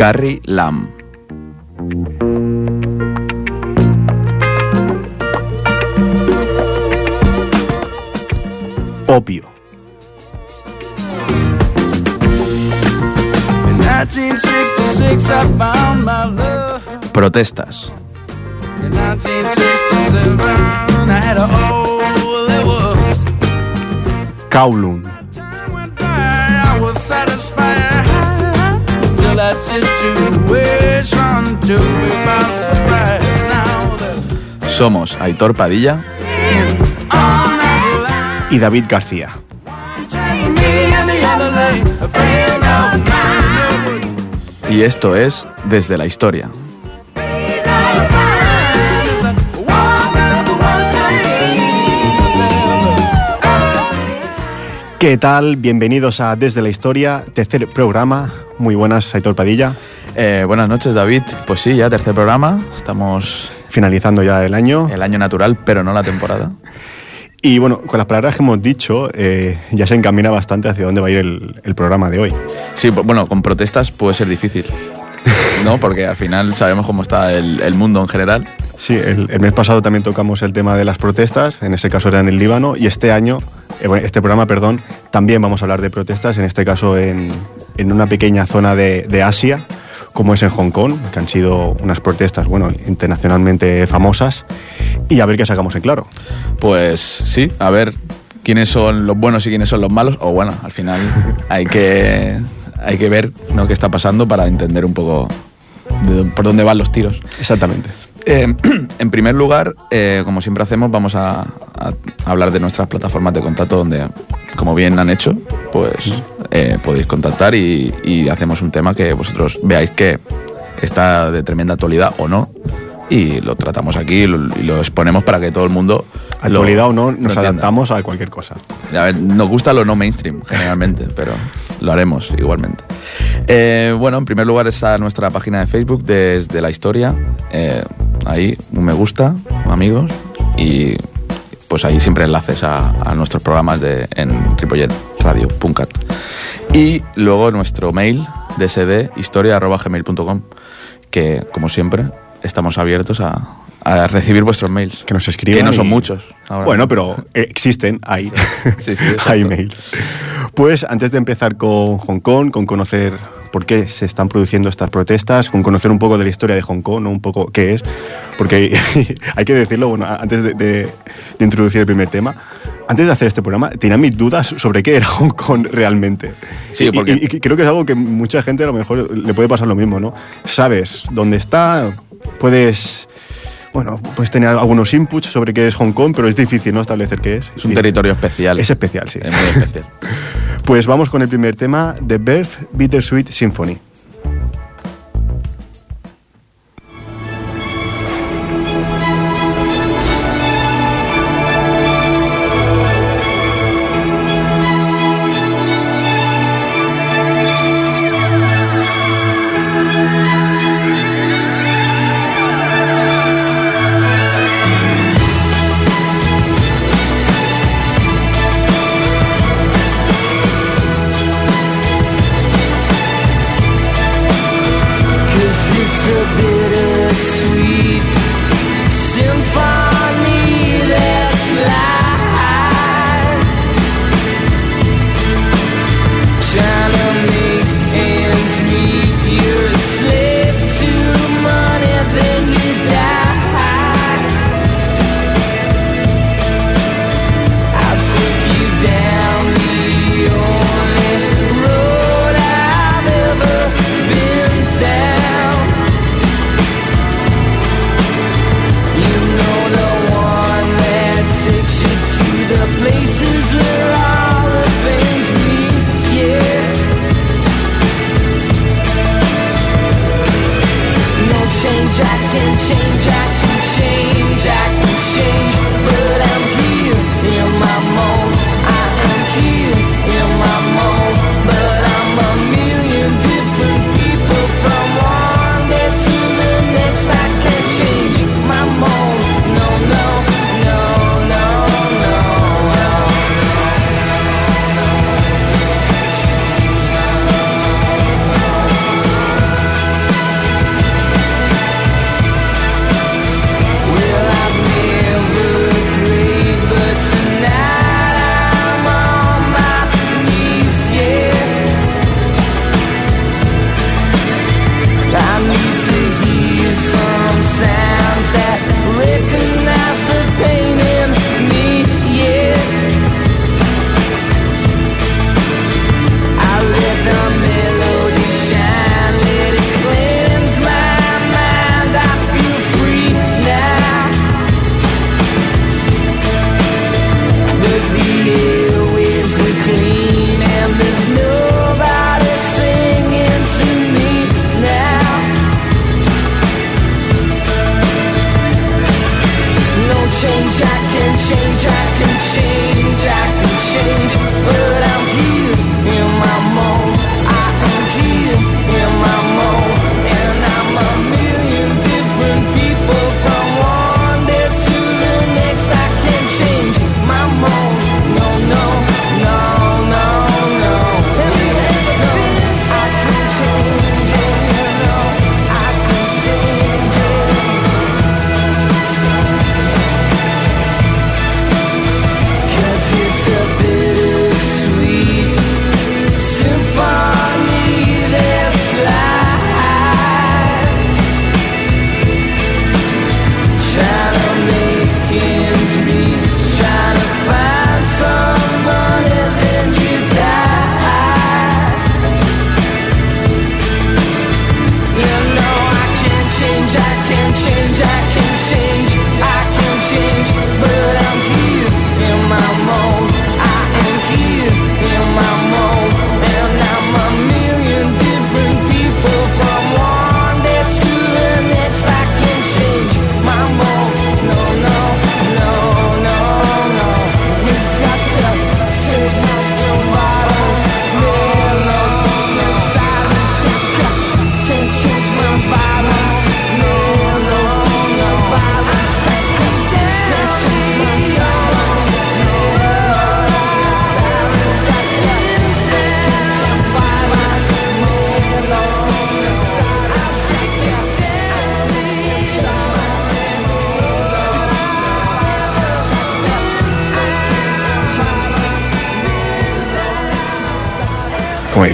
Carrie Lam. Opio. In 1966, I found my love. Protestas. In 1967, I had a it was. Kowloon. That situation took me by surprise. Now Somos Aitor Padilla Y David García. y esto es Desde la Historia. ¿Qué tal? Bienvenidos a Desde la Historia, tercer programa. Muy buenas, Aitor Padilla. Eh, buenas noches David. Pues sí, ya tercer programa. Estamos Finalizando ya el año. el año natural, pero no la temporada. Y bueno, con las palabras que hemos dicho, eh, ya se encamina bastante hacia dónde va a ir el, el programa de hoy. Sí, bu- bueno, con protestas puede ser difícil. ¿No? Porque al final sabemos cómo está el, el mundo en general. Sí, el, el mes pasado también tocamos el tema de las protestas, en ese caso era en el Líbano, y este año, eh, bueno, este programa, perdón, también vamos a hablar de protestas, en este caso en, en una pequeña zona de, de Asia, como es en Hong Kong, que han sido unas protestas, bueno, internacionalmente famosas, y a ver qué sacamos en claro. Pues sí, a ver quiénes son los buenos y quiénes son los malos. O bueno, al final hay que, hay que ver ¿no? qué está pasando para entender un poco de por dónde van los tiros. Exactamente. Eh, en primer lugar, eh, como siempre hacemos, vamos a, a hablar de nuestras plataformas de contacto donde, como bien han hecho, pues eh, podéis contactar y, y hacemos un tema que vosotros veáis que está de tremenda actualidad o no y lo tratamos aquí y lo, y lo exponemos para que todo el mundo... Actualidad o no, nos entienda. adaptamos a cualquier cosa. A ver, nos gusta lo no mainstream, generalmente, pero lo haremos igualmente. Eh, bueno, en primer lugar está nuestra página de Facebook desde la historia. Eh, ahí, un me gusta, amigos, y pues ahí siempre enlaces a, a nuestros programas de, en ripolletradio.cat. Y luego nuestro mail, dsdhistoria.gmail.com, que como siempre estamos abiertos a, a recibir vuestros mails. Que nos escriban. Que no son y- muchos. ahora. Bueno, pero existen, hay. Sí, hay mail. Pues antes de empezar con Hong Kong, con conocer por qué se están produciendo estas protestas, con conocer un poco de la historia de Hong Kong, ¿no? un poco qué es, porque hay que decirlo, bueno, antes de, de- de introducir el primer tema, antes de hacer este programa, tenía mis dudas sobre qué era Hong Kong realmente. Sí, Y- porque- y- y creo que es algo que mucha gente a lo mejor le puede pasar lo mismo, ¿no? Sabes dónde está, puedes... Bueno, puedes tener algunos inputs sobre qué es Hong Kong, pero es difícil no establecer qué es. Es un Y- territorio especial. Es especial, sí. Es muy especial. Pues vamos con el primer tema, The Birth Bittersweet Symphony.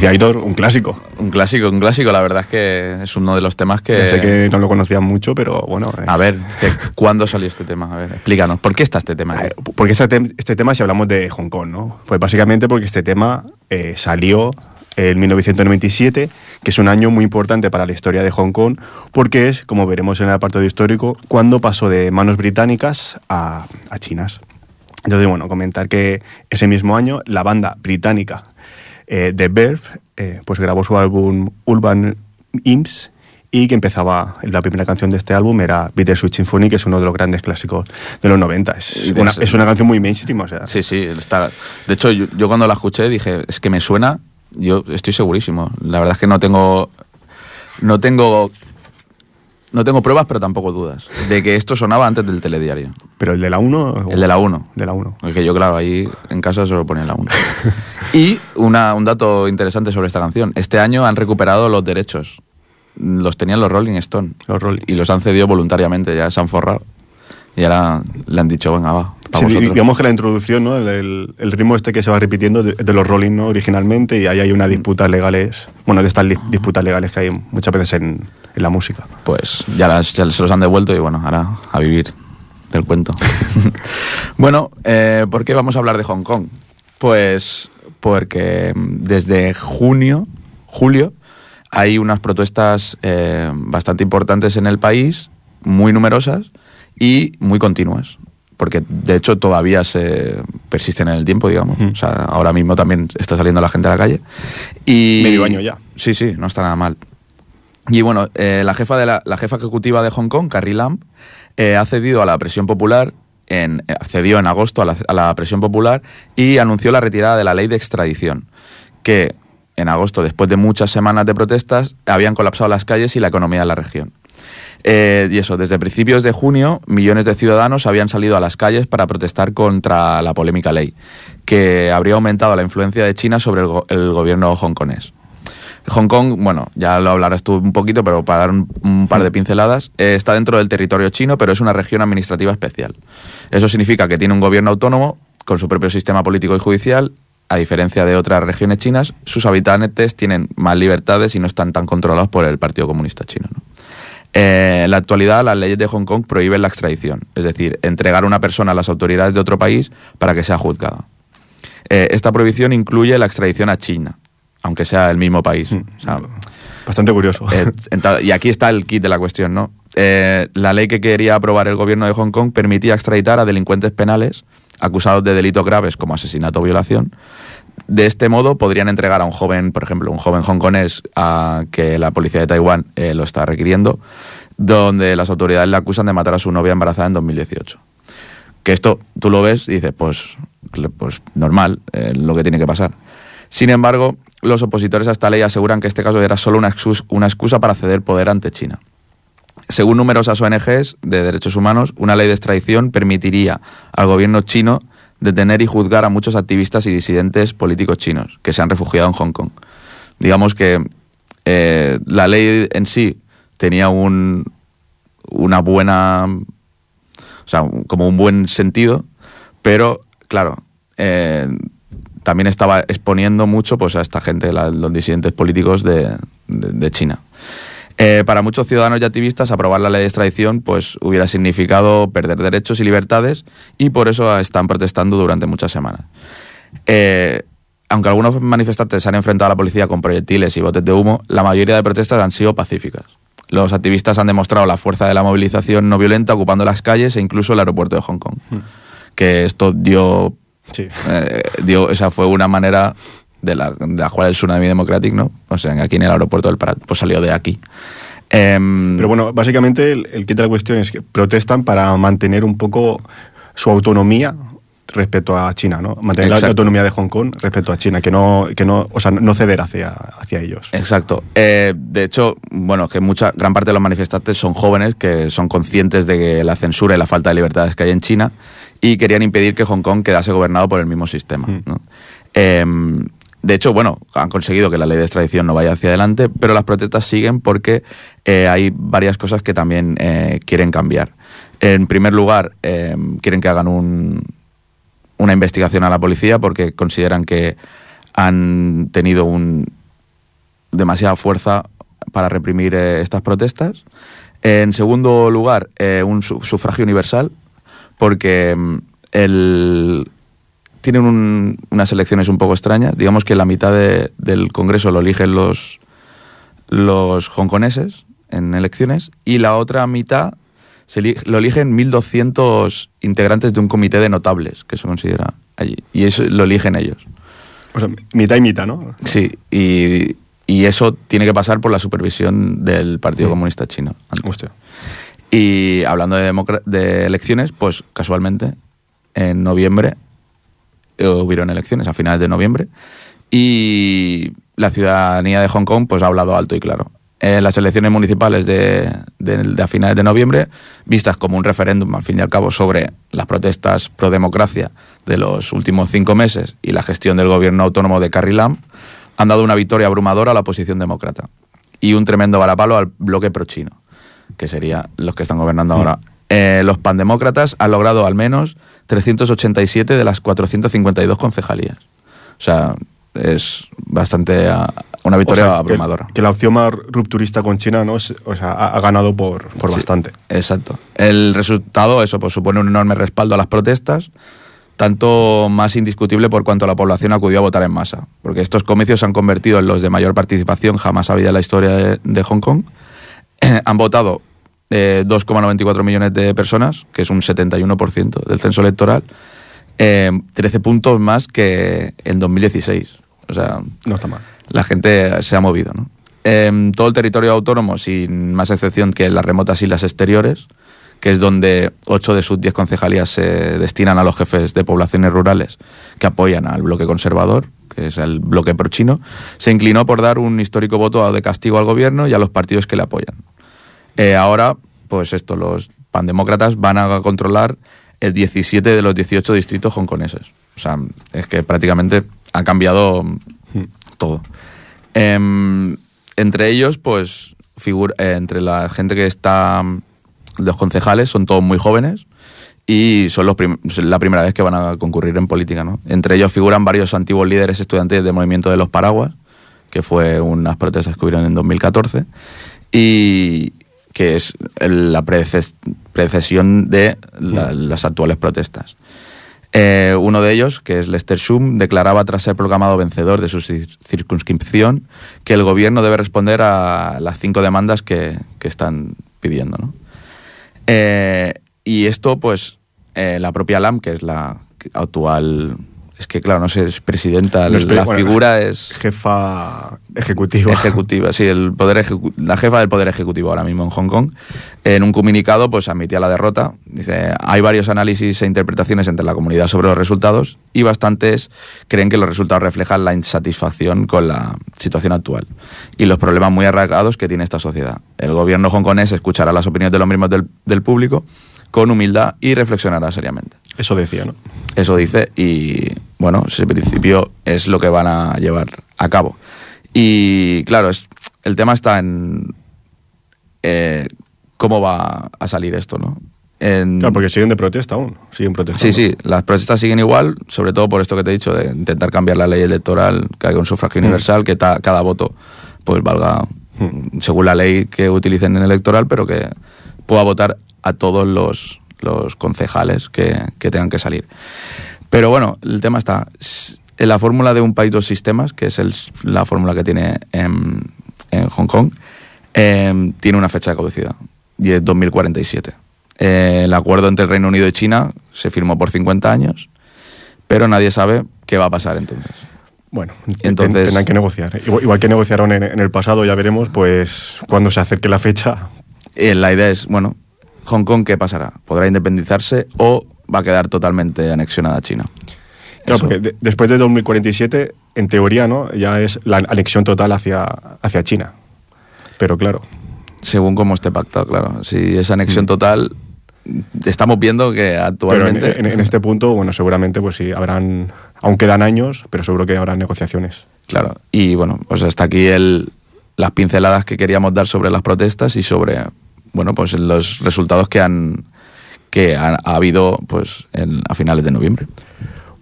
Aitor, un clásico. Un clásico, un clásico, la verdad es que es uno de los temas que... Ya sé que no lo conocían mucho, pero bueno. eh, A ver, que- ¿cuándo salió este tema? A ver, explícanos, ¿por qué está este tema? ver, porque este, este tema si hablamos de Hong Kong, ¿no? Pues básicamente porque este tema eh, salió en 1997, que es un año muy importante para la historia de Hong Kong, porque es, como veremos en el apartado histórico, cuando pasó de manos británicas a, a chinas. Entonces, bueno, comentar que ese mismo año la banda británica eh, The Verve eh, pues grabó su álbum Urban Hymns y que empezaba, la primera canción de este álbum era Bittersweet Symphony, que es uno de los grandes clásicos de los 90. Es, una, es una canción muy mainstream, o sea, Sí, sí, está... De hecho, yo, yo cuando la escuché dije, es que me suena, yo estoy segurísimo. La verdad es que no tengo... No tengo... No tengo pruebas, pero tampoco dudas, de que esto sonaba antes del telediario. pero el de la 1... El de la 1. De la 1. Porque yo, claro, ahí en casa solo ponía la 1. y una, un dato interesante sobre esta canción. Este año han recuperado los derechos. Los tenían los Rolling Stone. Los Rolling. Y los han cedido voluntariamente, ya se han forrado. Y ahora le han dicho, venga, va, Sí, digamos que la introducción, ¿no? el, el- el ritmo este que se va repitiendo de, de los Rolling ¿no? originalmente y ahí hay una disputas legales, bueno, de estas disputas legales que hay muchas veces en, en la música. Pues ya, las- ya se los han devuelto y bueno, ahora a vivir del cuento. bueno, eh, ¿por qué vamos a hablar de Hong Kong? Pues porque desde junio, julio, hay unas protestas eh, bastante importantes en el país, muy numerosas y muy continuas. Porque de hecho todavía se persisten en el tiempo, digamos. Mm. O sea, ahora mismo también está saliendo la gente a la calle. Y, Medio año ya. Sí, sí, no está nada mal. Y bueno, eh, la, jefa de la, jefa ejecutiva de Hong Kong, Carrie Lam, eh, ha cedido a la presión popular, en, eh, cedió en agosto a la, a la presión popular y anunció la retirada de la ley de extradición, que en agosto, después de muchas semanas de protestas, habían colapsado las calles y la economía de la región. Y eso, desde principios de junio, millones de ciudadanos habían salido a las calles para protestar contra la polémica ley, que habría aumentado la influencia de China sobre el, el gobierno hongkonés. Hong Kong, bueno, ya lo hablarás tú un poquito, pero para dar un, un par de pinceladas, eh, está dentro del territorio chino, pero es una región administrativa especial. Eso significa que tiene un gobierno autónomo con su propio sistema político y judicial. A diferencia de otras regiones chinas, sus habitantes tienen más libertades y no están tan controlados por el Partido Comunista Chino. ¿no? Eh, en la actualidad, las leyes de Hong Kong prohíben la extradición, es decir, entregar a una persona a las autoridades de otro país para que sea juzgada. Eh, esta prohibición incluye la extradición a China, aunque sea el mismo país. O sea, Bastante curioso. eh, y aquí está el kit de la cuestión, ¿no? Eh, la ley que quería aprobar el gobierno de Hong Kong permitía extraditar a delincuentes penales acusados de delitos graves como asesinato o violación. De este modo podrían entregar a un joven, por ejemplo, un joven hongkonés a que la policía de Taiwán eh, lo está requiriendo, donde las autoridades le acusan de matar a su novia embarazada en 2018. Que esto tú lo ves y dices, pues, pues normal, eh, lo que tiene que pasar. Sin embargo, los opositores a esta ley aseguran que este caso era solo una excusa, para ceder poder ante China. Según numerosas ONGs de derechos humanos, una ley de extradición permitiría al gobierno chino detener y juzgar a muchos activistas y disidentes políticos chinos que se han refugiado en Hong Kong. Digamos que eh, la ley en sí tenía un, una buena, o sea, como un buen sentido, pero claro, eh, también estaba exponiendo mucho pues, a esta gente, la- los disidentes políticos de, de- de China. Eh, para muchos ciudadanos y activistas, aprobar la ley de extradición pues, hubiera significado perder derechos y libertades y por eso están protestando durante muchas semanas. Eh, aunque algunos manifestantes se han enfrentado a la policía con proyectiles y botes de humo, la mayoría de protestas han sido pacíficas. Los activistas han demostrado la fuerza de la movilización no violenta ocupando las calles e incluso el aeropuerto de Hong Kong. Que esto dio, Sí. eh, dio, esa fue una manera de la, de la cual el Tsunami Democratic, ¿no? O sea, aquí en el aeropuerto del Prat, pues salió de aquí. Em, Pero bueno, básicamente el, el kit de la cuestión es que protestan para mantener un poco su autonomía respecto a China, ¿no? Mantener la Exacto. autonomía de Hong Kong respecto a China, que no, que no, o sea, no ceder hacia, hacia ellos. Exacto. Eh, de hecho, bueno, que mucha gran parte de los manifestantes son jóvenes que son conscientes de la censura y la falta de libertades que hay en China y querían impedir que Hong Kong quedase gobernado por el mismo sistema. Mm. ¿no? Eh, de hecho, bueno, han conseguido que la ley de extradición no vaya hacia adelante, pero las protestas siguen porque eh, hay varias cosas que también eh, quieren cambiar. En primer lugar, eh, quieren que hagan un, una investigación a la policía porque consideran que han tenido un demasiada fuerza para reprimir eh, estas protestas. En segundo lugar, un su- sufragio universal, porque mm, el, tienen un- unas elecciones un poco extrañas. Digamos que la mitad de- del Congreso lo eligen los, los hongkoneses en elecciones y la otra mitad se lo eligen 1.200 integrantes de un comité de notables, que se considera allí. Y eso lo eligen ellos. O sea, mitad y mitad, ¿no? Sí, y, y eso tiene que pasar por la supervisión del Partido Mm. Comunista Chino. Hostia. Y hablando de, elecciones, pues casualmente en noviembre eh, hubieron elecciones a finales de noviembre y la ciudadanía de Hong Kong pues ha hablado alto y claro. Las elecciones municipales de, de- a finales de noviembre, vistas como un referéndum al fin y al cabo sobre las protestas pro democracia de los últimos cinco meses y la gestión del gobierno autónomo de Carrie Lam, han dado una victoria abrumadora a la oposición demócrata y un tremendo varapalo al bloque pro-chino, que sería los que están gobernando ahora. Eh, los pandemócratas han logrado al menos 387 de las 452 concejalías. O sea, es bastante ah, una victoria O sea, que- abrumadora. Que, la opción más rupturista con China, ¿no? Es- o sea, ha, ha ganado por, por Sí, bastante. Exacto. El resultado, eso, pues supone un enorme respaldo a las protestas, tanto más indiscutible por cuanto la población acudió a votar en masa, porque estos comicios se han convertido en los de mayor participación jamás habida en la historia de, de Hong Kong. han votado eh, 2,94 millones de personas, que es un 71% del censo electoral, eh, 13 puntos más que en 2016. O sea, No está mal. la gente se ha movido. ¿no? En todo el territorio autónomo, sin más excepción que las remotas islas exteriores, que es donde 8 de sus 10 concejalías se destinan a los jefes de poblaciones rurales que apoyan al bloque conservador, que es el bloque pro-chino, se inclinó por dar un histórico voto de castigo al gobierno y a los partidos que le apoyan. Eh, ahora, pues esto, los pandemócratas van a controlar el 17 de los 18 distritos hongkoneses. O sea, es que prácticamente ha cambiado mm, todo. Em, entre ellos, pues, figura, eh, entre la gente que está, los concejales, son todos muy jóvenes y son los prim- la primera vez que van a concurrir en política, ¿no? Entre ellos figuran varios antiguos líderes estudiantes del movimiento de los paraguas, que fue unas protestas que hubieron en 2014, y que es la prece- precesión de la- las actuales protestas. Eh, uno de ellos, que es Lester Schum, declaraba tras ser proclamado vencedor de su cir- circunscripción que el gobierno debe responder a las cinco demandas que, que están pidiendo. ¿no? Eh, y esto, pues, eh, la propia LAM, que es la actual. Es que, claro, no sé, es presidenta, No es pre- la bueno, figura es Jefa ejecutiva. ejecutiva, sí, el poder ejecu- la jefa del poder ejecutivo ahora mismo en Hong Kong, en un comunicado pues admitía la derrota. Dice, hay varios análisis e interpretaciones entre la comunidad sobre los resultados y bastantes creen que los resultados reflejan la insatisfacción con la situación actual y los problemas muy arraigados que tiene esta sociedad. El gobierno hongkonés escuchará las opiniones de los miembros del, del público con humildad y reflexionará seriamente. Eso decía, ¿no? Eso dice y bueno, ese principio es lo que van a llevar a cabo. Y claro, es, el tema está en eh, cómo va a salir esto, ¿no? En- Claro, porque siguen de protesta aún. Siguen protestando. Sí, sí, las protestas siguen igual, sobre todo por esto que te he dicho, de intentar cambiar la ley electoral, que haya un sufragio Mm. universal, que ta- cada voto pues valga Mm. según la ley que utilicen en el electoral, pero que pueda votar a todos los, los concejales que, que tengan que salir. Pero bueno, el tema está en la fórmula de un país dos sistemas, que es el- la fórmula que tiene en, en Hong Kong, em, tiene una fecha de caducidad y es 2047. Eh, el acuerdo entre el Reino Unido y China se firmó por 50 años, pero nadie sabe qué va a pasar entonces. Bueno, Entonces- ten- tendrán que negociar. Igual, igual que negociaron en, en el pasado, ya veremos, pues cuando se acerque la fecha. Eh, la idea es, bueno, Hong Kong, ¿qué pasará? ¿Podrá independizarse o va a quedar totalmente anexionada a China? Claro, Eso. porque de- después de 2047, en teoría, ¿no? Ya es la anexión total hacia, hacia China. Pero claro, Según cómo esté pactado, claro. Si es anexión total, estamos viendo que Mm. pero en, actualmente... en- en este punto, bueno, seguramente, pues sí, habrán, aún quedan años, pero seguro que habrá negociaciones. Claro, y bueno, pues hasta aquí el, las pinceladas que queríamos dar sobre las protestas y sobre, bueno, pues los resultados que han que ha, ha habido pues a finales de noviembre.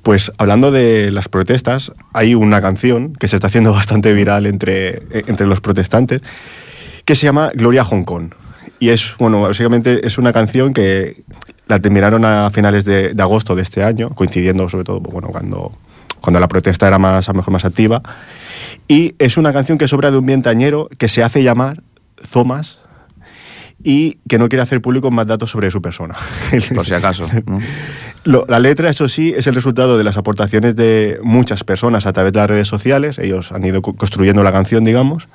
Pues hablando de las protestas, hay una canción que se está haciendo bastante viral entre, eh, entre los protestantes que se llama Gloria Hong Kong. Y es, bueno, básicamente es una canción que la terminaron a finales de, de agosto de este año, coincidiendo sobre todo, bueno, cuando, cuando la protesta era más, a lo mejor más activa. Y es una canción que sobra de un vientañero que se hace llamar Thomas y que no quiere hacer público más datos sobre su persona. Por si acaso. ¿no? Lo- la letra, eso sí, es el resultado de las aportaciones de muchas personas a través de las redes sociales. Ellos han ido co- construyendo la canción, digamos.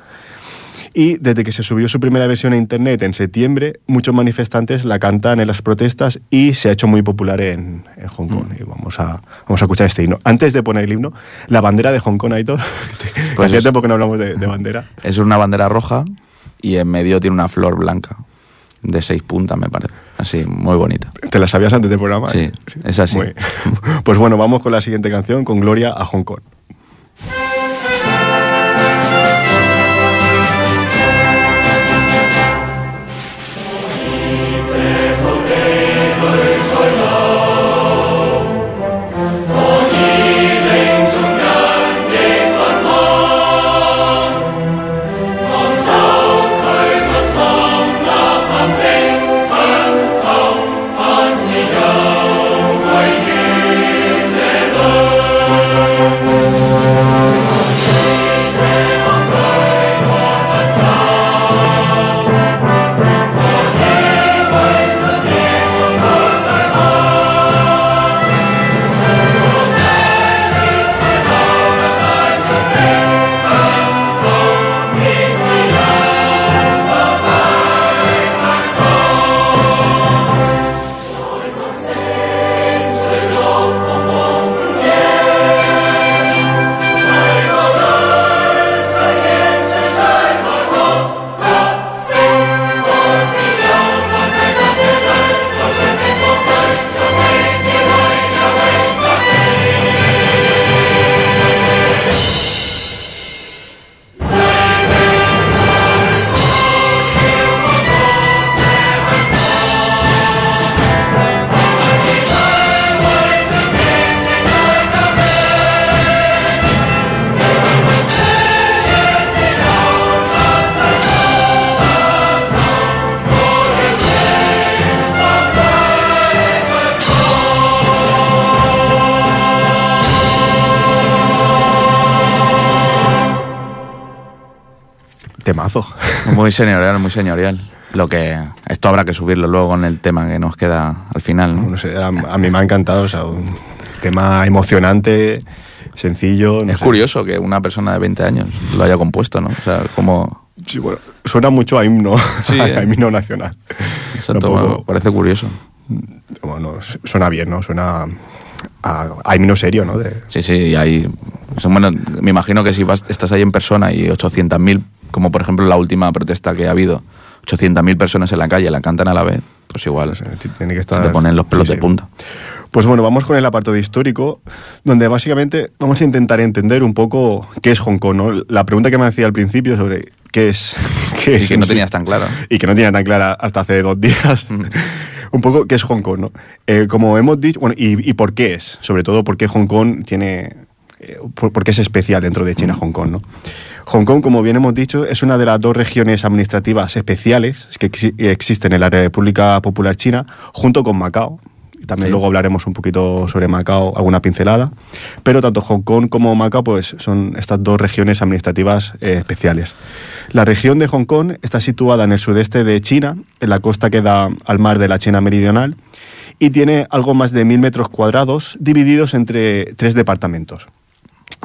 Y desde que se subió su primera versión a internet en septiembre, muchos manifestantes la cantan en las protestas y se ha hecho muy popular en, en Hong Kong. Y vamos a, vamos a escuchar este himno. Antes de poner el himno, la bandera de Hong Kong, Aitor. Pues Hacía tiempo que no hablamos de, de bandera. Es una bandera roja y en medio tiene una flor blanca de seis puntas, me parece. Así, muy bonita. ¿Te la sabías antes del programa? Sí, es así. Muy- Pues bueno, vamos con la siguiente canción, con Gloria a Hong Kong. Muy señorial, muy señorial. Lo que esto habrá que subirlo luego en el tema que nos queda al final. ¿no? No sé, a, a mí me ha encantado, o sea, un tema emocionante, sencillo. no Es sé. curioso que una persona de 20 años lo haya compuesto, ¿no? O sea, como... Sí, bueno, suena mucho a himno, Sí, a eh. himno nacional. Exacto, bueno, parece curioso. bueno, suena bien, ¿no? Suena a, a himno serio, ¿no? De, Sí, sí, y hay... bueno, me imagino que si vas, estás ahí en persona y 800.000, como por ejemplo la última protesta que ha habido, 800.000 personas en la calle la cantan a la vez, pues igual, o se sea, tiene que estar... te ponen los pelos sí, de punta. Pues bueno, vamos con el apartado histórico, donde básicamente vamos a intentar entender un poco qué es Hong Kong, ¿no? La pregunta que me hacía al principio sobre qué es... Qué Y es que no sí- tenías tan claro. y que no tenía tan clara hasta hace dos días. un poco qué es Hong Kong, ¿no? Eh, como hemos dicho, bueno, y, y por qué es, sobre todo por qué Hong Kong tiene, eh, por, por qué es especial dentro de China Hong Kong, ¿no? Hong Kong, como bien hemos dicho, es una de las dos regiones administrativas especiales que exi- existen en la República Popular China, junto con Macao. Y También Sí. luego hablaremos un poquito sobre Macao, alguna pincelada. Pero tanto Hong Kong como Macao pues, son estas dos regiones administrativas eh, especiales. La región de Hong Kong está situada en el sudeste de China, en la costa que da al mar de la China Meridional, y tiene algo más de mil metros cuadrados divididos entre tres departamentos.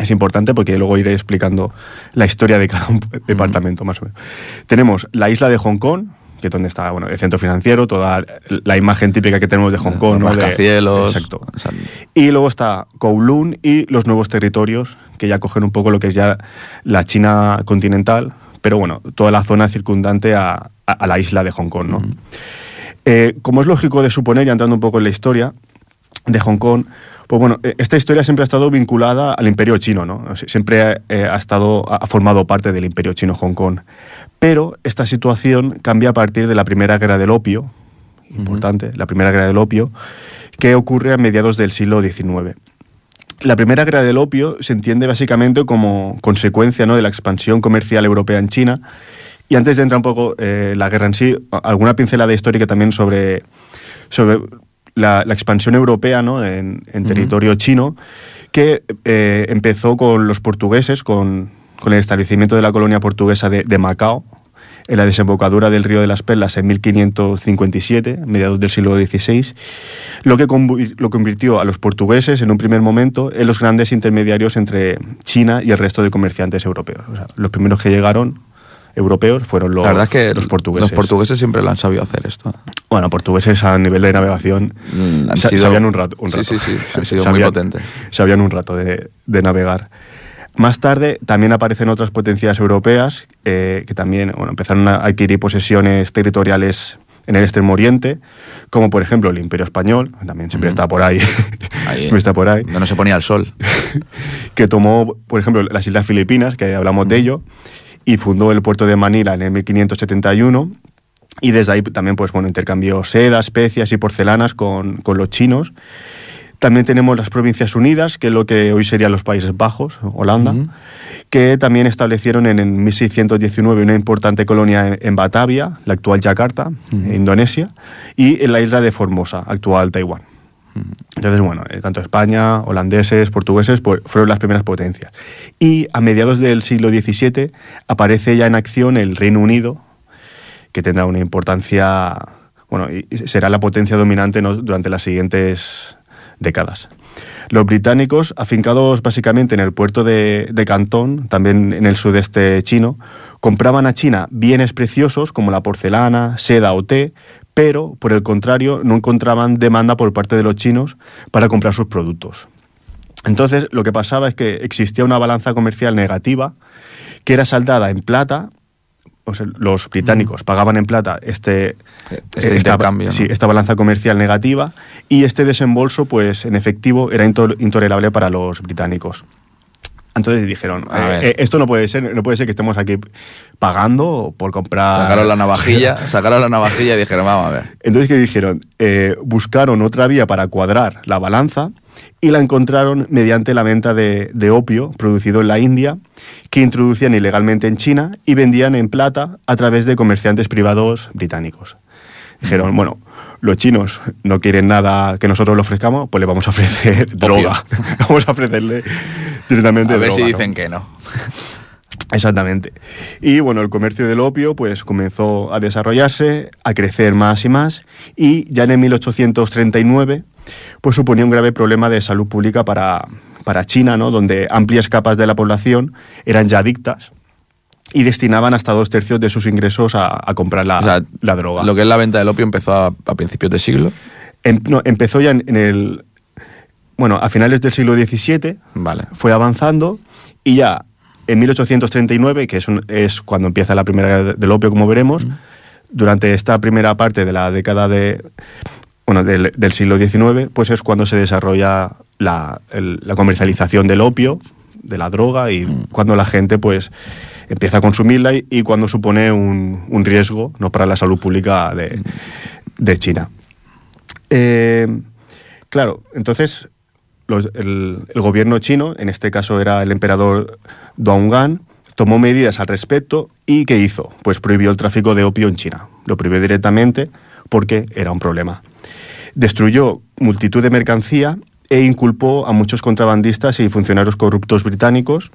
Es importante porque luego iré explicando la historia de cada departamento, más o menos. Tenemos la isla de Hong Kong, que es donde está bueno, el centro financiero, toda la imagen típica que tenemos de Hong Kong. Los ¿no? De- exacto. o sea, Y luego está Kowloon y los nuevos territorios, que ya cogen un poco lo que es ya la China continental, pero bueno, toda la zona circundante a, a- a la isla de Hong Kong, ¿no? Eh, como es lógico de suponer, ya entrando un poco en la historia de Hong Kong, pues bueno, eh, esta historia siempre ha estado vinculada al imperio chino, ¿no? Siempre eh, ha, estado, ha formado parte del imperio chino Hong Kong. Pero esta situación cambia a partir de la primera guerra del opio, importante, la primera guerra del opio, que ocurre a mediados del siglo XIX. la primera guerra del opio se entiende básicamente como consecuencia ¿no? de la expansión comercial europea en China. Y antes de entrar un poco eh, la guerra en sí, alguna pincelada histórica también sobre, sobre la, la expansión europea ¿no? en, en territorio chino, que eh, empezó con los portugueses, con, con el establecimiento de la colonia portuguesa de, de Macao, en la desembocadura del río de las Perlas en 1557, mediados del siglo XVI, lo que lo convirtió a los portugueses en un primer momento en los grandes intermediarios entre China y el resto de comerciantes europeos. O sea, los primeros que llegaron europeos fueron los, la verdad es que los portugueses. Los portugueses siempre lo han sabido hacer esto. Bueno, portugueses a nivel de navegación Mm, han sa- sido- sabían un rato. Un Sí, rato. sí, sí, han sido muy potentes. Sabían un rato de, de navegar. Más tarde también aparecen otras potencias europeas eh, que también bueno, empezaron a adquirir posesiones territoriales en el Extremo Oriente, como por ejemplo el Imperio Español, que también siempre está por ahí, Ahí, siempre está por ahí, donde no se ponía el sol. que tomó, por ejemplo, las Islas Filipinas, que hablamos de ello, y fundó el puerto de Manila en el 1571. Y desde ahí también pues, bueno, intercambió seda, especias y porcelanas con, con los chinos. También tenemos las Provincias Unidas, que es lo que hoy serían los Países Bajos, Holanda, que también establecieron en, en 1619 una importante colonia en, en Batavia, la actual Yakarta, Indonesia, y en la isla de Formosa, actual Taiwán. Entonces, bueno, eh, tanto España, holandeses, portugueses, pues, fueron las primeras potencias. Y a mediados del siglo XVII aparece ya en acción el Reino Unido, que tendrá una importancia, bueno, y será la potencia dominante durante las siguientes décadas. Los británicos, afincados básicamente en el puerto de, de Cantón, también en el sudeste chino, compraban a China bienes preciosos como la porcelana, seda o té, pero por el contrario no encontraban demanda por parte de los chinos para comprar sus productos. Entonces lo que pasaba es que existía una balanza comercial negativa que era saldada en plata. O sea, los británicos pagaban en plata este, Este esta- intercambio, ¿no? sí, esta balanza comercial negativa y este desembolso, pues en efectivo, era intol- intolerable para los británicos. Entonces dijeron, eh, eh, esto no puede ser, no puede ser que estemos aquí pagando por comprar. Sacaron la navajilla, sacaron la navajilla y dijeron, vamos a ver. Entonces, ¿qué dijeron? Eh, buscaron otra vía para cuadrar la balanza y la encontraron mediante la venta de, de opio producido en la India, que introducían ilegalmente en China y vendían en plata a través de comerciantes privados británicos. Dijeron, bueno, los chinos no quieren nada que nosotros le ofrezcamos, pues le vamos a ofrecer droga. vamos a ofrecerle directamente A ver droga, si ¿no? dicen que no. Exactamente. Y bueno, el comercio del opio pues comenzó a desarrollarse, a crecer más y más y ya en el 1839 pues suponía un grave problema de salud pública para, para China, ¿no? donde amplias capas de la población eran ya adictas y destinaban hasta dos tercios de sus ingresos a, a comprar la, O sea, la droga. Lo que es la venta del opio empezó a, a principios de siglo. No, empezó ya en, en el... Bueno, a finales del siglo XVII Vale. fue avanzando y ya en 1839, que es, un- es cuando empieza la primera guerra del opio, como veremos, durante esta primera parte de la década de, bueno, del, del siglo XIX, pues es cuando se desarrolla la, el- la comercialización del opio, de la droga, y cuando la gente pues empieza a consumirla y, cuando supone un, un riesgo ¿no? para la salud pública de, de China. Eh, claro, entonces el gobierno chino, en este caso era el emperador Donggan, tomó medidas al respecto y ¿qué hizo? Pues prohibió el tráfico de opio en China. Lo prohibió directamente porque era un problema. Destruyó multitud de mercancía e inculpó a muchos contrabandistas y funcionarios corruptos británicos.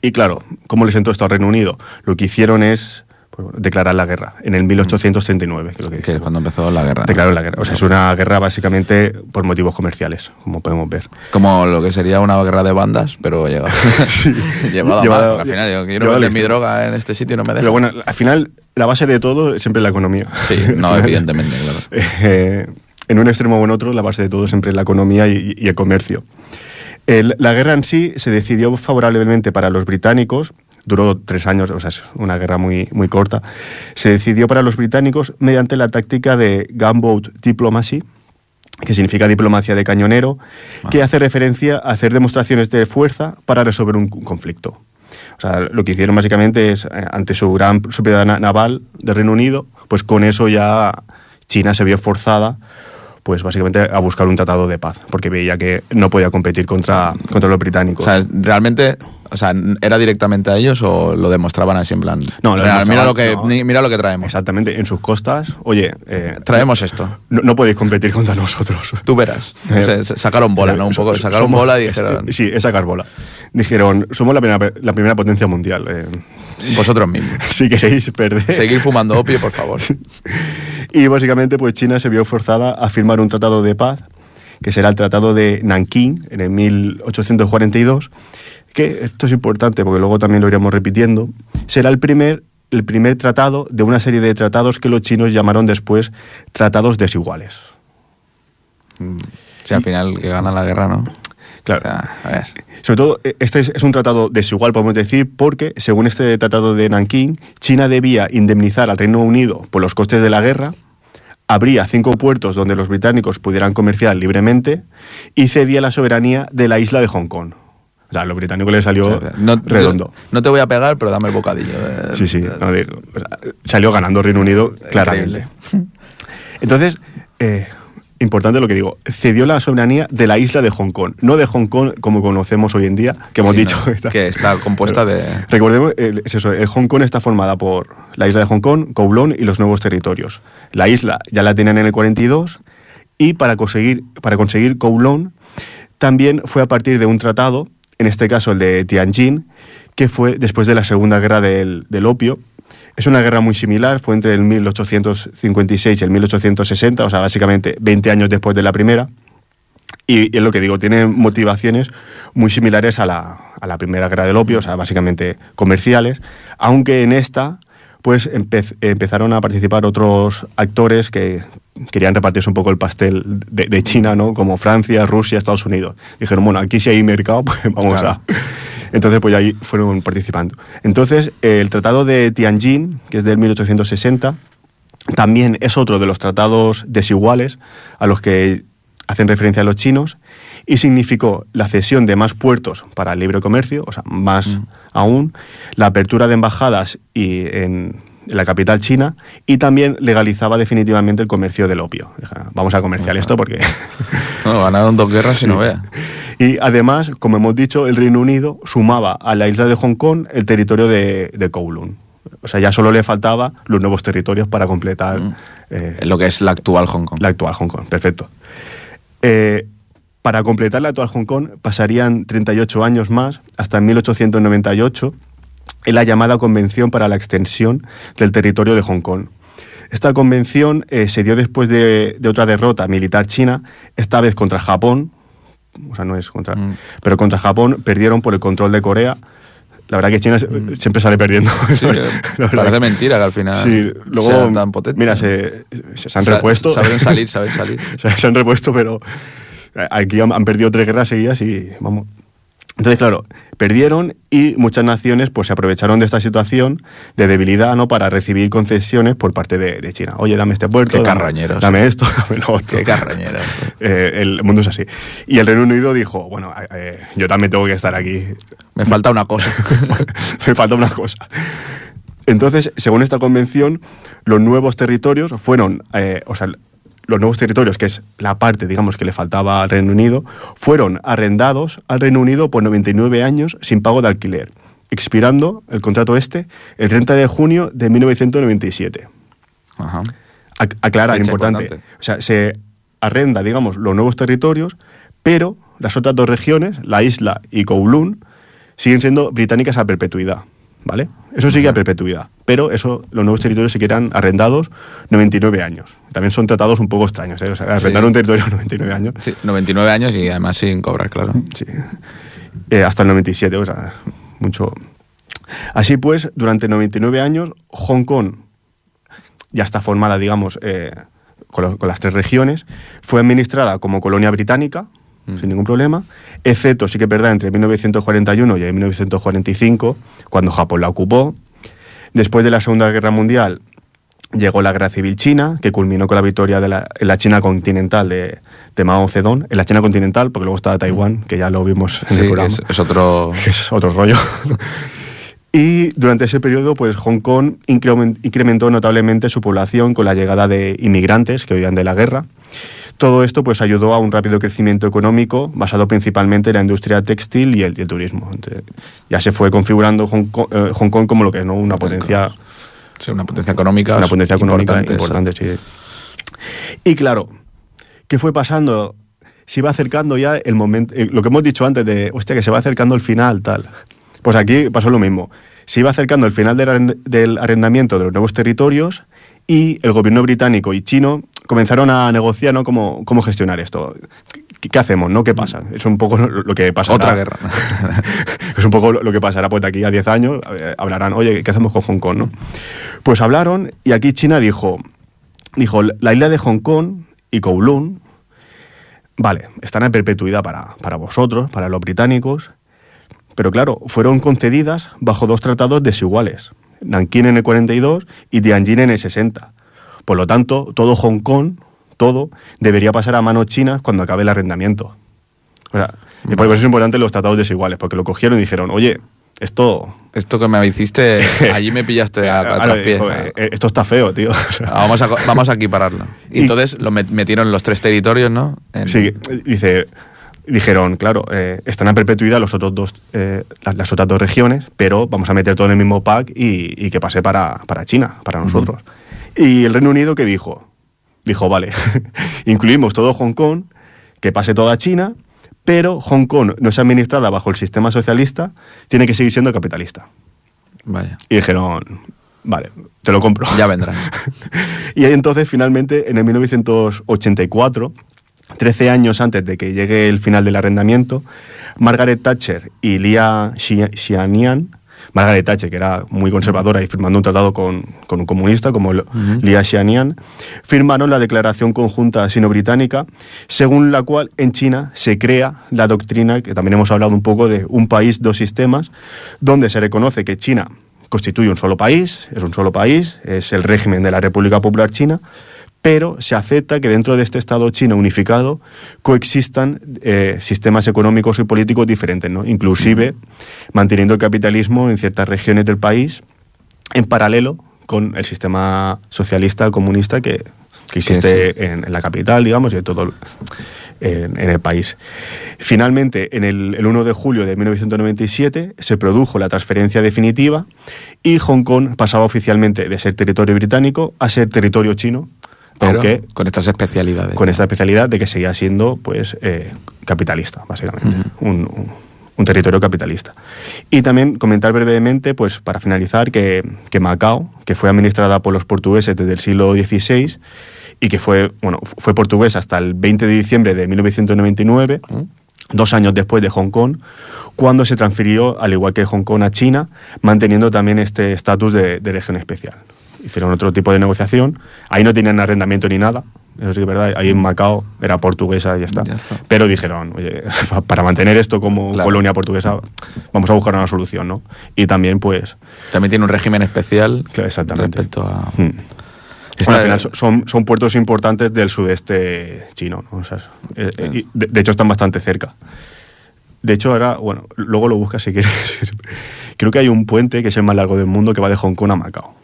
Y claro, ¿cómo les sentó esto al Reino Unido? Lo que hicieron es pues, declarar la guerra en el 1839, que es lo que Que es cuando empezó la guerra. Declaró la guerra. O sea, es una guerra básicamente por motivos comerciales, como podemos ver. Como lo que sería una guerra de bandas, pero llegado, llevado a Llevado- más. Al final, yo quiero llevado vender mi droga en este sitio y no me dejan. Pero bueno, al final, la base de todo es siempre la economía. Sí, no, evidentemente, claro. eh, en un extremo o en otro, la base de todo siempre es la economía y, y el comercio. El- la guerra en sí se decidió favorablemente para los británicos, duró tres años, o sea, es una guerra muy, muy corta. Se decidió para los británicos mediante la táctica de gunboat diplomacy, que significa diplomacia de cañonero, que hace referencia a hacer demostraciones de fuerza para resolver un conflicto. O sea, lo que hicieron básicamente es, eh, ante su gran superioridad na- naval del Reino Unido, pues con eso ya China se vio forzada pues básicamente a buscar un tratado de paz, porque veía que no podía competir contra, contra los O británicos. sea, realmente, o sea, ¿era directamente a ellos o lo demostraban así en plan? No, lo mira, lo que no. mira lo que traemos. Exactamente, en sus costas, oye, eh, Traemos esto. no, no podéis competir contra nosotros. Tú verás. Eh, Se- se sacaron bola, ¿no? Un poco, sacaron somos- bola y dijeron, Sí, es sacar bola. Dijeron, somos la primera, la primera potencia mundial. eh, vosotros mismos. si queréis perder. Seguir fumando opio, por favor. Y básicamente, pues China se vio forzada a firmar un tratado de paz, que será el Tratado de Nankín en el 1842, que esto es importante porque luego también lo iremos repitiendo, será el primer, el primer tratado de una serie de tratados que los chinos llamaron después tratados desiguales. Si al final que ganan la guerra, ¿no? Claro. O sea, a ver. Sobre todo, este es, es un tratado desigual, podemos decir, porque, según este tratado de Nankín, China debía indemnizar al Reino Unido por los costes de la guerra, habría cinco puertos donde los británicos pudieran comerciar libremente y cedía la soberanía de la isla de Hong Kong. O sea, a los británicos les salió O sea, no, redondo. No te voy a pegar, pero dame el bocadillo. Sí, sí, de- no digo, o sea, salió ganando Reino Unido claramente. Entonces, eh, importante lo que digo, cedió la soberanía de la isla de Hong Kong, no de Hong Kong como conocemos hoy en día, que hemos Sí, dicho no, está- que está compuesta de... Recordemos, el, es eso, el Hong Kong está formada por la isla de Hong Kong, Kowloon y los nuevos territorios. La isla ya la tenían en el 42 y para conseguir, para conseguir Kowloon también fue a partir de un tratado, en este caso el de Tianjin, que fue después de la Segunda Guerra del, del Opio. Es una guerra muy similar, fue entre el 1856 y el 1860, o sea, básicamente 20 años después de la primera. Y, y es lo que digo, tiene motivaciones muy similares a la, a la primera guerra del opio, o sea, básicamente comerciales, aunque en esta pues empe- empezaron a participar otros actores que querían repartirse un poco el pastel de, de China, ¿no? Como Francia, Rusia, Estados Unidos. Dijeron, bueno, aquí si hay mercado, pues vamos a... Entonces, pues ahí fueron participando. Entonces, el Tratado de Tianjin, que es del 1860, también es otro de los tratados desiguales a los que hacen referencia los chinos y significó la cesión de más puertos para el libre comercio, o sea, más aún, la apertura de embajadas y en, en la capital china y también legalizaba definitivamente el comercio del opio. Vamos a comerciar esto porque... No, ganaron dos guerras y no vea. Y además, como hemos dicho, el Reino Unido sumaba a la isla de Hong Kong el territorio de, de Kowloon. O sea, ya solo le faltaba los nuevos territorios para completar Mm. eh, Lo que es la actual Hong Kong. la actual Hong Kong. Perfecto. Eh, para completar la actual Hong Kong pasarían 38 años más, hasta 1898, en la llamada Convención para la Extensión del Territorio de Hong Kong. Esta convención eh, se dio después de, de otra derrota militar china, esta vez contra Japón, o sea, no es contra, Mm. pero contra Japón perdieron por el control de Corea. La verdad que China se- siempre sale perdiendo. Mm. Sí, parece mentira que al final Sí, luego, sean tan potentes. mira, se, se- se han Sa- repuesto. Saben salir, saben salir. se, se han repuesto, pero aquí han, han perdido tres guerras seguidas y vamos. Entonces, claro, perdieron y muchas naciones pues se aprovecharon de esta situación de debilidad no para recibir concesiones por parte de, de China. Oye, dame este puerto, Qué dame- carroñeros. dame esto, dame lo otro. Qué carroñeros. Eh, el mundo es así. Y el Reino Unido dijo, bueno, eh, yo también tengo que estar aquí. Me falta una cosa. Me falta una cosa. Entonces, según esta convención, los nuevos territorios fueron, eh, o sea, los nuevos territorios, que es la parte, digamos, que le faltaba al Reino Unido, fueron arrendados al Reino Unido por 99 años sin pago de alquiler, expirando el contrato este el 30 de junio de 1997. Ajá. Ac- aclarar, importante. importante. O sea, se arrenda, digamos, los nuevos territorios, pero las otras dos regiones, la isla y Kowloon, siguen siendo británicas a perpetuidad. ¿Vale? Eso sigue a perpetuidad. Pero eso, los nuevos territorios se quedan arrendados 99 años. También son tratados un poco extraños. ¿eh? O sea, arrendar Sí. un territorio 99 años. Sí, 99 años y además sin cobrar, claro. Sí. Eh, hasta el 97, o sea, mucho. Así pues, durante 99 años, Hong Kong ya está formada, digamos, eh, con, lo- con las tres regiones, fue administrada como colonia británica, Mm. sin ningún problema, excepto, sí que es verdad, entre 1941 y 1945, cuando Japón la ocupó. Después de la Segunda Guerra Mundial llegó la Guerra Civil China, que culminó con la victoria de la, en la China continental de, de Mao Zedong, en la China continental, porque luego estaba Taiwán, que ya lo vimos en Sí, el programa es, es otro... es otro rollo. y durante ese periodo, pues Hong Kong incremen- incrementó notablemente su población con la llegada de inmigrantes que huían de la guerra. todo esto pues ayudó a un rápido crecimiento económico basado principalmente en la industria textil y el, y el turismo. Entonces, ya se fue configurando Hong Kong, eh, Hong Kong como lo que es, ¿no? Una potencia, Sí, una potencia económica. una potencia económica importante, importante, sí. Y claro, ¿qué fue pasando? Se iba acercando ya el momento, eh, lo que hemos dicho antes de, hostia, que se va acercando el final, tal. Pues aquí pasó lo mismo. Se iba acercando el final del, arrend- del arrendamiento de los nuevos territorios y el gobierno británico y chino comenzaron a negociar, ¿no? Cómo, cómo gestionar esto. ¿Qué, hacemos, no? ¿Qué pasa? Es un poco lo lo que pasa. Otra guerra. es un poco lo que pasará pues de aquí a 10 años, eh, hablarán, oye, ¿qué hacemos con Hong Kong? ¿no? Pues hablaron y aquí China dijo, dijo, la isla de Hong Kong y Kowloon, vale, están en perpetuidad para, para vosotros, para los británicos, pero claro, fueron concedidas bajo dos tratados desiguales, Nankín en el 42 y Tianjin en el 60. Por lo tanto, todo Hong Kong, todo, debería pasar a manos chinas cuando acabe el arrendamiento. O sea, y por eso es importante los tratados desiguales, porque lo cogieron y dijeron, oye, esto... Esto que me hiciste, allí me pillaste a, a Ahora, traspiés. dijo, eh, eh, esto está feo, tío. Ah, Vamos a, vamos a equipararlo. Y, Y- entonces lo met- metieron en los tres territorios, ¿no? En- Sí, dice, dijeron, claro, eh, están a perpetuidad los otros dos, eh, las, las otras dos regiones, pero vamos a meter todo en el mismo pack y, y que pase para, para China, para nosotros. Y el Reino Unido, ¿qué dijo? Dijo, vale, incluimos todo Hong Kong, que pase toda China, pero Hong Kong no es administrada bajo el sistema socialista, tiene que seguir siendo capitalista. Vaya. Y dijeron, vale, te lo compro. Ya vendrán. Y entonces, finalmente, en el 1984, 13 años antes de que llegue el final del arrendamiento, Margaret Thatcher y Lia Xi- Xianian, Margaret Thatcher, que era muy conservadora y firmando un tratado con, con un comunista como el- Lia Xianian, firmaron la Declaración Conjunta Sino-Británica, según la cual en China se crea la doctrina, que también hemos hablado un poco de un país, dos sistemas, donde se reconoce que China constituye un solo país, es un solo país, es el régimen de la República Popular China, pero se acepta que dentro de este Estado chino unificado coexistan eh, sistemas económicos y políticos diferentes, ¿no? inclusive manteniendo el capitalismo en ciertas regiones del país en paralelo con el sistema socialista comunista que, que existe En, en la capital, digamos, y en todo el, en, en el país. Finalmente, en el, el 1 de julio de 1997 se produjo la transferencia definitiva y Hong Kong pasaba oficialmente de ser territorio británico a ser territorio chino, Pero aunque con estas especialidades. con esta especialidad de que seguía siendo pues eh, capitalista, básicamente, un, un- un territorio capitalista. Y también comentar brevemente, pues para finalizar, que, que Macao, que fue administrada por los portugueses desde el siglo XVI y que fue, bueno, fu- fue portuguesa hasta el 20 de diciembre de 1999, dos años después de Hong Kong, cuando se transfirió, al igual que Hong Kong, a China, manteniendo también este estatus de, de región especial. Hicieron otro tipo de negociación. Ahí no tenían arrendamiento ni nada. Eso sí que es verdad. Ahí en Macao era portuguesa y ya está. Ya está. Pero dijeron, oye, para mantener esto como Claro. colonia portuguesa, vamos a buscar una solución, ¿no? Y también, pues, También tiene un régimen especial Claro, exactamente. respecto a... hmm. Bueno, al final so- son, son puertos importantes del sudeste chino, ¿no? O sea, eh, eh, y de, de hecho están bastante cerca. De hecho, ahora, bueno, luego lo buscas si quieres. Creo que hay un puente que es el más largo del mundo que va de Hong Kong a Macao.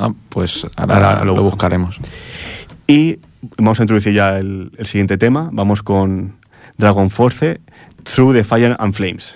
Ah, pues ahora, Ahora lo, lo buscaremos. Y vamos a introducir ya el, el siguiente tema. Vamos con Dragon Force, Through the Fire and Flames.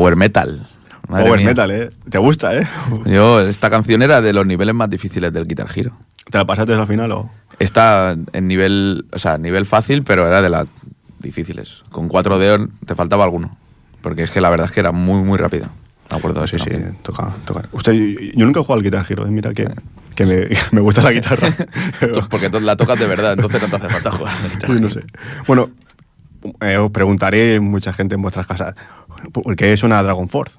Power metal. Madre Power mía. metal, ¿eh? ¿Te gusta, eh? Yo, esta canción era de los niveles más difíciles del Guitar Hero. ¿Te la pasaste al final o...? Está en nivel, o sea, nivel fácil, pero era de las difíciles. Con cuatro dedos te faltaba alguno. Porque es que la verdad es que era muy, muy rápida. Me acuerdo de Sí, sí, toca, toca. Usted, yo, yo nunca he jugado al Guitar Hero, eh, mira que, que me, me gusta la guitarra. Porque la tocas de verdad, entonces no te hace falta jugar. al Guitar Sí, Hero. no sé. Bueno, eh, os preguntaré mucha gente en vuestras casas, ¿por qué es una Dragon Force?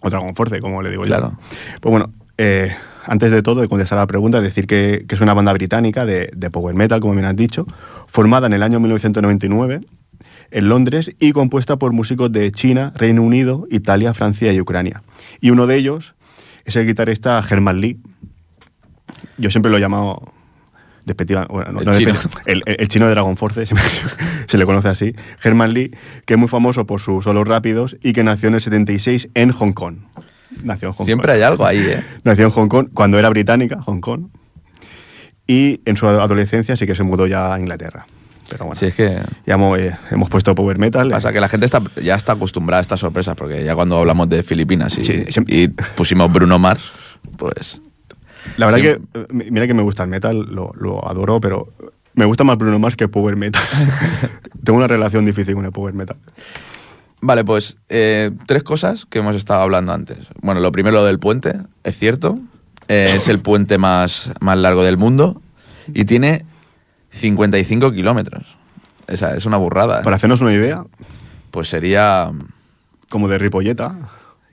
O Dragon Force, como le digo Claro. yo. Pues bueno, eh, antes de todo, de contestar a la pregunta, decir que, que es una banda británica de, de power metal, como bien has dicho, formada en el año 1999 en Londres y compuesta por músicos de China, Reino Unido, Italia, Francia y Ucrania. Y uno de ellos es el guitarrista Herman Lee. Yo siempre lo he llamado despectiva, bueno, no- El no chino. despe- el, el- el chino de Dragon Force, se, se le conoce así, Herman Lee, que es muy famoso por sus solos rápidos y que nació en el 76 en Hong Kong. Nació en Hong Siempre Kong. hay algo ahí, ¿eh? Nació en Hong Kong cuando era británica, Hong Kong. Y en su adolescencia sí que se mudó ya a Inglaterra. Pero bueno, Si es que ya hemos, eh, hemos puesto power metal. pasa que la gente está, ya está acostumbrada a estas sorpresas, porque ya cuando hablamos de Filipinas Sí, y pusimos Bruno Mars, pues La verdad Sí. que, eh, mira que me gusta el metal, lo, lo adoro, pero me gusta más Bruno Mars que Power Metal. Tengo una relación difícil con el Power Metal. Vale, pues eh, tres cosas que hemos estado hablando antes. Bueno, lo primero lo del puente, es cierto. Eh, es el puente más, más largo del mundo y tiene 55 kilómetros. Esa es una burrada. ¿eh? Para hacernos una idea, Pues sería como de Ripolleta,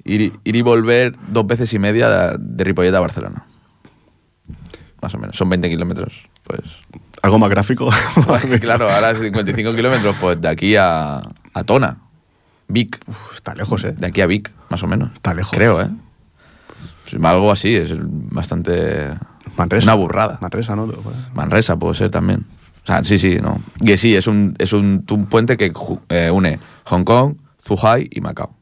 ir, y- ir y volver dos veces y media de, de Ripollet a Barcelona. Más o menos. Son 20 kilómetros. Pues. algo más gráfico. Pues claro, ahora 55 kilómetros, pues de aquí a, a Tona. Vic. Uf, está lejos, ¿eh? De aquí a Vic, más o menos. Está lejos. Creo, ¿eh? Algo así, es bastante... Manresa. Una burrada. Manresa, ¿no? Manresa puede ser también. O sea, sí, sí, no. Que sí, es un, es un, un puente que eh, une Hong Kong, Zhuhai y Macao.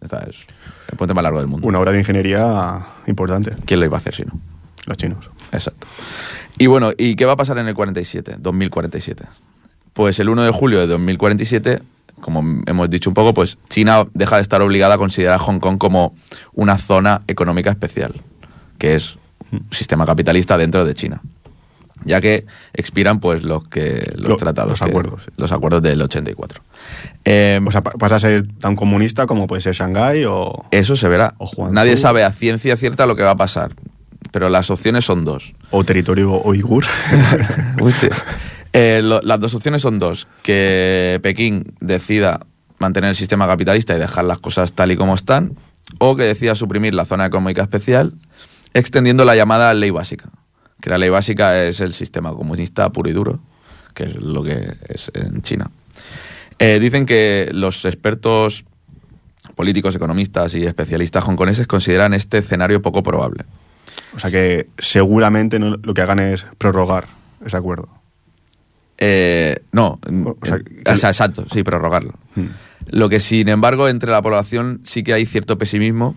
Esta es el puente más largo del mundo. Una obra de ingeniería importante, ¿Quién lo iba a hacer si no? Los chinos. Exacto. Y bueno, ¿y qué va a pasar en el 47, 2047? Pues el 1 de julio de 2047, como hemos dicho un poco, pues China deja de estar obligada a considerar a Hong Kong como una zona económica especial, que es un sistema capitalista dentro de China. Ya que expiran pues los que los Lo- tratados, los que- acuerdos, los acuerdos del 84. Eh, O sea, pa- pasa a ser tan comunista como puede ser Shanghái o... eso se verá. o. Nadie sabe a ciencia cierta lo que va a pasar, pero las opciones son dos. o territorio uigur. Eh, lo- las dos opciones son dos. Que Pekín decida mantener el sistema capitalista y dejar las cosas tal y como están, o que decida suprimir la zona económica especial, extendiendo la llamada ley básica. Que la ley básica es el sistema comunista puro y duro, que es lo que es en China. Eh, dicen que los expertos políticos, economistas y especialistas hongkoneses consideran este escenario poco probable. O sea que seguramente no- lo que hagan es prorrogar ese acuerdo. Eh, no, O sea, o sea, exacto, sí, prorrogarlo. Hmm. Lo que, sin embargo, entre la población sí que hay cierto pesimismo,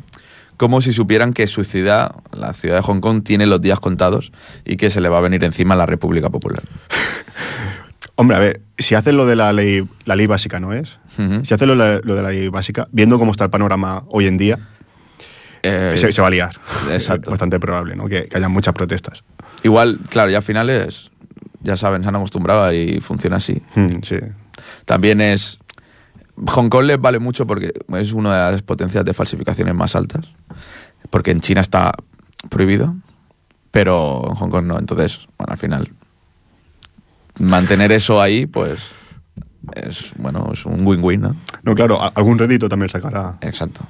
como si supieran que su ciudad, la ciudad de Hong Kong, tiene los días contados y que se le va a venir encima la República Popular. Hombre, a ver, si hacen lo de la ley, la ley básica, ¿no es? Si hacen lo, lo de la ley básica, viendo cómo está el panorama hoy en día, Eh, se, se va a liar. exacto. Es bastante probable, ¿no? Que, que haya muchas protestas. Igual, claro, ya al final es, ya saben, se han acostumbrado y funciona así. Mm, sí. También es. Hong Kong les vale mucho porque es una de las potencias de falsificaciones más altas. Porque en China está prohibido, pero en Hong Kong no. Entonces, bueno, al final. Mantener eso ahí, pues. Es, bueno, es un win-win, ¿no? No, claro, a- algún rédito también sacará. Exacto.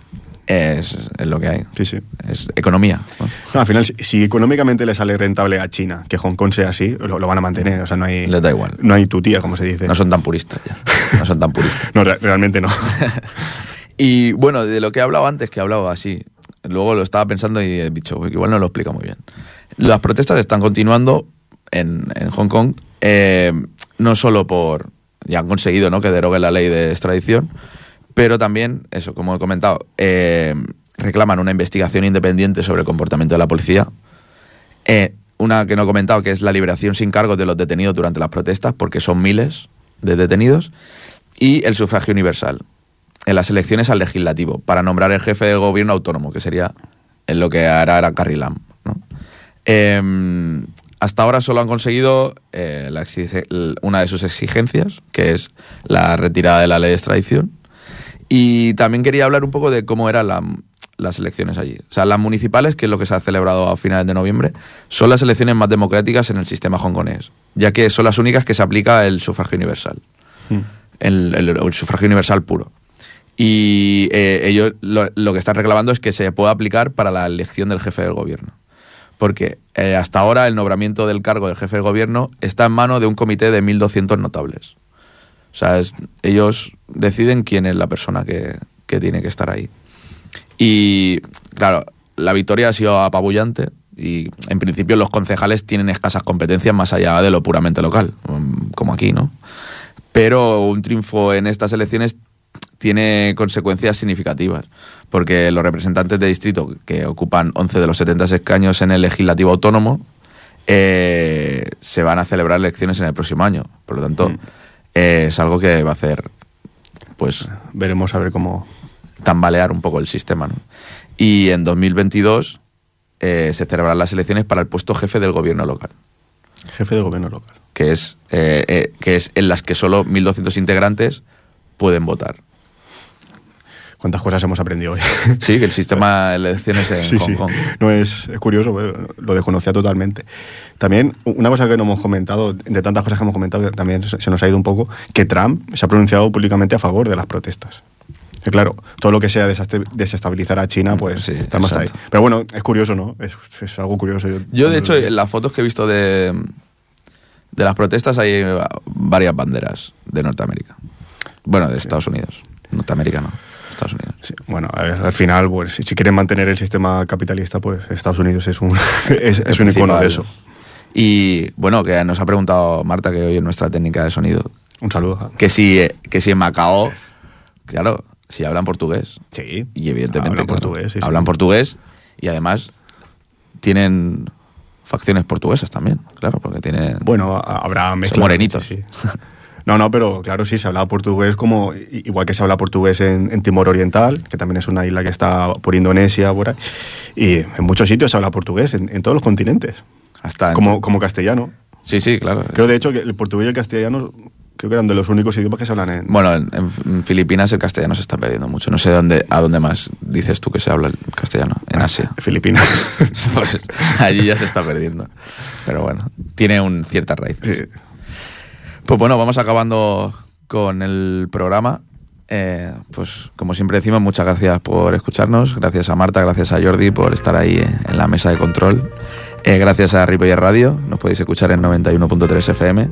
Es, es lo que hay. Sí, sí. Es economía. ¿no? No, al final, si, si económicamente le sale rentable a China que Hong Kong sea así, lo, lo van a mantener. O sea, no hay. Les da igual. No hay tutía, como se dice. No son tan puristas ya. No son tan puristas. No, re- realmente no. Y bueno, de lo que he hablado antes, que he hablado así, luego lo estaba pensando y he dicho, "Uy, que igual no lo explica muy bien. Las protestas están continuando en, en Hong Kong, eh, no solo por, ya han conseguido ¿no? que derogue la ley de extradición, pero también, eso, como he comentado, eh, reclaman una investigación independiente sobre el comportamiento de la policía. Eh, una que no he comentado, que es la liberación sin cargos de los detenidos durante las protestas, porque son miles de detenidos. Y el sufragio universal. en las elecciones al legislativo para nombrar el jefe de gobierno autónomo, que sería en lo que hará era Carrilam. ¿no? Em, hasta ahora solo han conseguido eh, una de sus exigencias, que es la retirada de la ley de extradición. Y también quería hablar un poco de cómo eran la- las elecciones allí. O sea, las municipales, que es lo que se ha celebrado a finales de noviembre, son las elecciones más democráticas en el sistema hongkonés, ya que son las únicas que se aplica el sufragio universal, Mm. el, el- el sufragio universal puro. Y eh, ellos lo, lo que están reclamando es que se pueda aplicar para la elección del jefe del gobierno. Porque eh, hasta ahora el nombramiento del cargo de jefe del gobierno está en manos de un comité de 1.200 notables. O sea, ellos deciden quién es la persona que, que tiene que estar ahí. Y claro, la victoria ha sido apabullante y en principio los concejales tienen escasas competencias más allá de lo puramente local, mm, como aquí, ¿no? Pero un triunfo en estas elecciones tiene consecuencias significativas, porque los representantes de distrito que ocupan 11 de los 70 escaños en el legislativo autónomo eh, se van a celebrar elecciones en el próximo año. Por lo tanto, Mm. Eh, es algo que va a hacer pues Veremos a ver cómo. tambalear un poco el sistema. ¿no? Y en 2022 eh, se celebrarán las elecciones para el puesto jefe del gobierno local, Jefe de gobierno local. que es, eh, eh, que es en las que solo 1.200 integrantes pueden votar. ¿Cuántas cosas hemos aprendido hoy? Sí, que el sistema de elecciones en Sí, Hong sí. Kong. No es, es curioso, pero lo desconocía totalmente. También, una cosa que no hemos comentado, de tantas cosas que hemos comentado, que también se nos ha ido un poco, que Trump se ha pronunciado públicamente a favor de las protestas. Que claro, todo lo que sea desestabilizar a China, pues Sí, está ahí. exacto. Pero bueno, es curioso, ¿no? Es, es algo curioso. Yo, de hecho, en las fotos que he visto de, de las protestas hay varias banderas de Norteamérica. Bueno, de Estados Unidos. Norteamérica no, Estados Unidos. Sí, bueno, a ver, al final, pues, si, quieren mantener el sistema capitalista, pues Estados Unidos es un, es, es un icono de eso. Y bueno, que nos ha preguntado Marta, que hoy es nuestra técnica de sonido, Un saludo. que si, que si en Macao, claro, si hablan portugués. Sí. Y evidentemente Hablan claro, portugués, sí, sí. hablan portugués y además tienen facciones portuguesas también, claro, porque tienen... Bueno, habrá mezcla. morenitos. sí, sí. No, no, pero claro, sí, se habla portugués como igual que se habla portugués en, en Timor Oriental, que también es una isla que está por Indonesia, por ahí. Y en muchos sitios se habla portugués, en, en todos los continentes. hasta Como, como castellano. Sí, sí, claro. Creo de hecho que el portugués y el castellano creo que eran de los únicos idiomas que se hablan en. Bueno, en, en Filipinas el castellano se está perdiendo mucho. No sé dónde, a dónde más dices tú que se habla el castellano. En Asia. Filipinas. Pues allí ya se está perdiendo. Pero bueno, tiene un cierta raíz. Sí. Pues bueno, vamos acabando con el programa. Eh, pues como siempre decimos, muchas gracias por escucharnos. Gracias a Marta, gracias a Jordi por estar ahí en la mesa de control. Eh, gracias a Ripollet Radio, nos podéis escuchar en 91.3 FM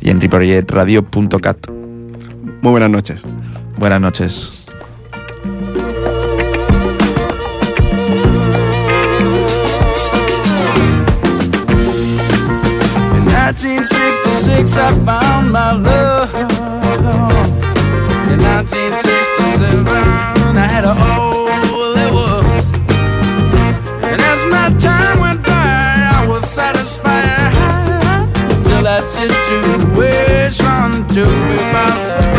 y en ripolletradio.cat. Muy buenas noches. Buenas noches. 1966 I found my love. In 1967 I had a all it was. And as my time went by, I was satisfied till I just to wish on to be myself.